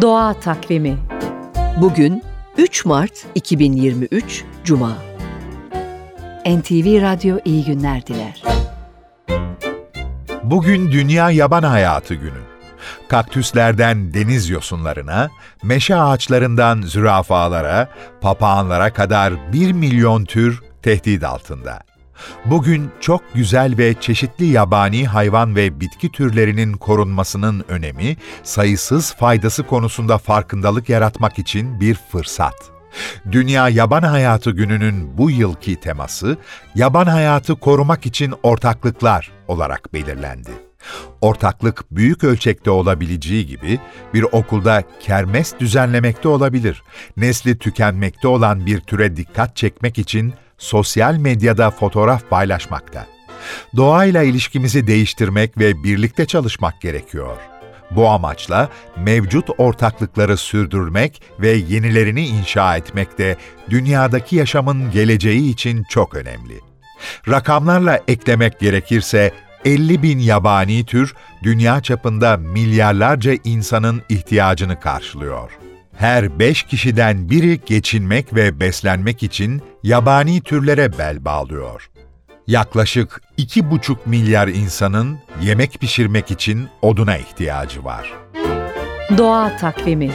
Doğa Takvimi Bugün 3 Mart 2023 Cuma. NTV Radyo iyi günler diler. Bugün Dünya Yaban Hayatı Günü. Kaktüslerden deniz yosunlarına, meşe ağaçlarından zürafalara, papağanlara kadar 1 milyon tür tehdit altında. Bugün çok güzel ve çeşitli yabani hayvan ve bitki türlerinin korunmasının önemi, sayısız faydası konusunda farkındalık yaratmak için bir fırsat. Dünya Yaban Hayatı Günü'nün bu yılki teması, yaban hayatı korumak için ortaklıklar olarak belirlendi. Ortaklık büyük ölçekte olabileceği gibi bir okulda kermes düzenlemekte olabilir. Nesli tükenmekte olan bir türe dikkat çekmek için sosyal medyada fotoğraf paylaşmakta. Doğayla ilişkimizi değiştirmek ve birlikte çalışmak gerekiyor. Bu amaçla mevcut ortaklıkları sürdürmek ve yenilerini inşa etmek de dünyadaki yaşamın geleceği için çok önemli. Rakamlarla eklemek gerekirse 50 bin yabani tür dünya çapında milyarlarca insanın ihtiyacını karşılıyor. Her beş kişiden biri geçinmek ve beslenmek için yabani türlere bel bağlıyor. Yaklaşık 2,5 milyar insanın yemek pişirmek için oduna ihtiyacı var. Doğa Takvimi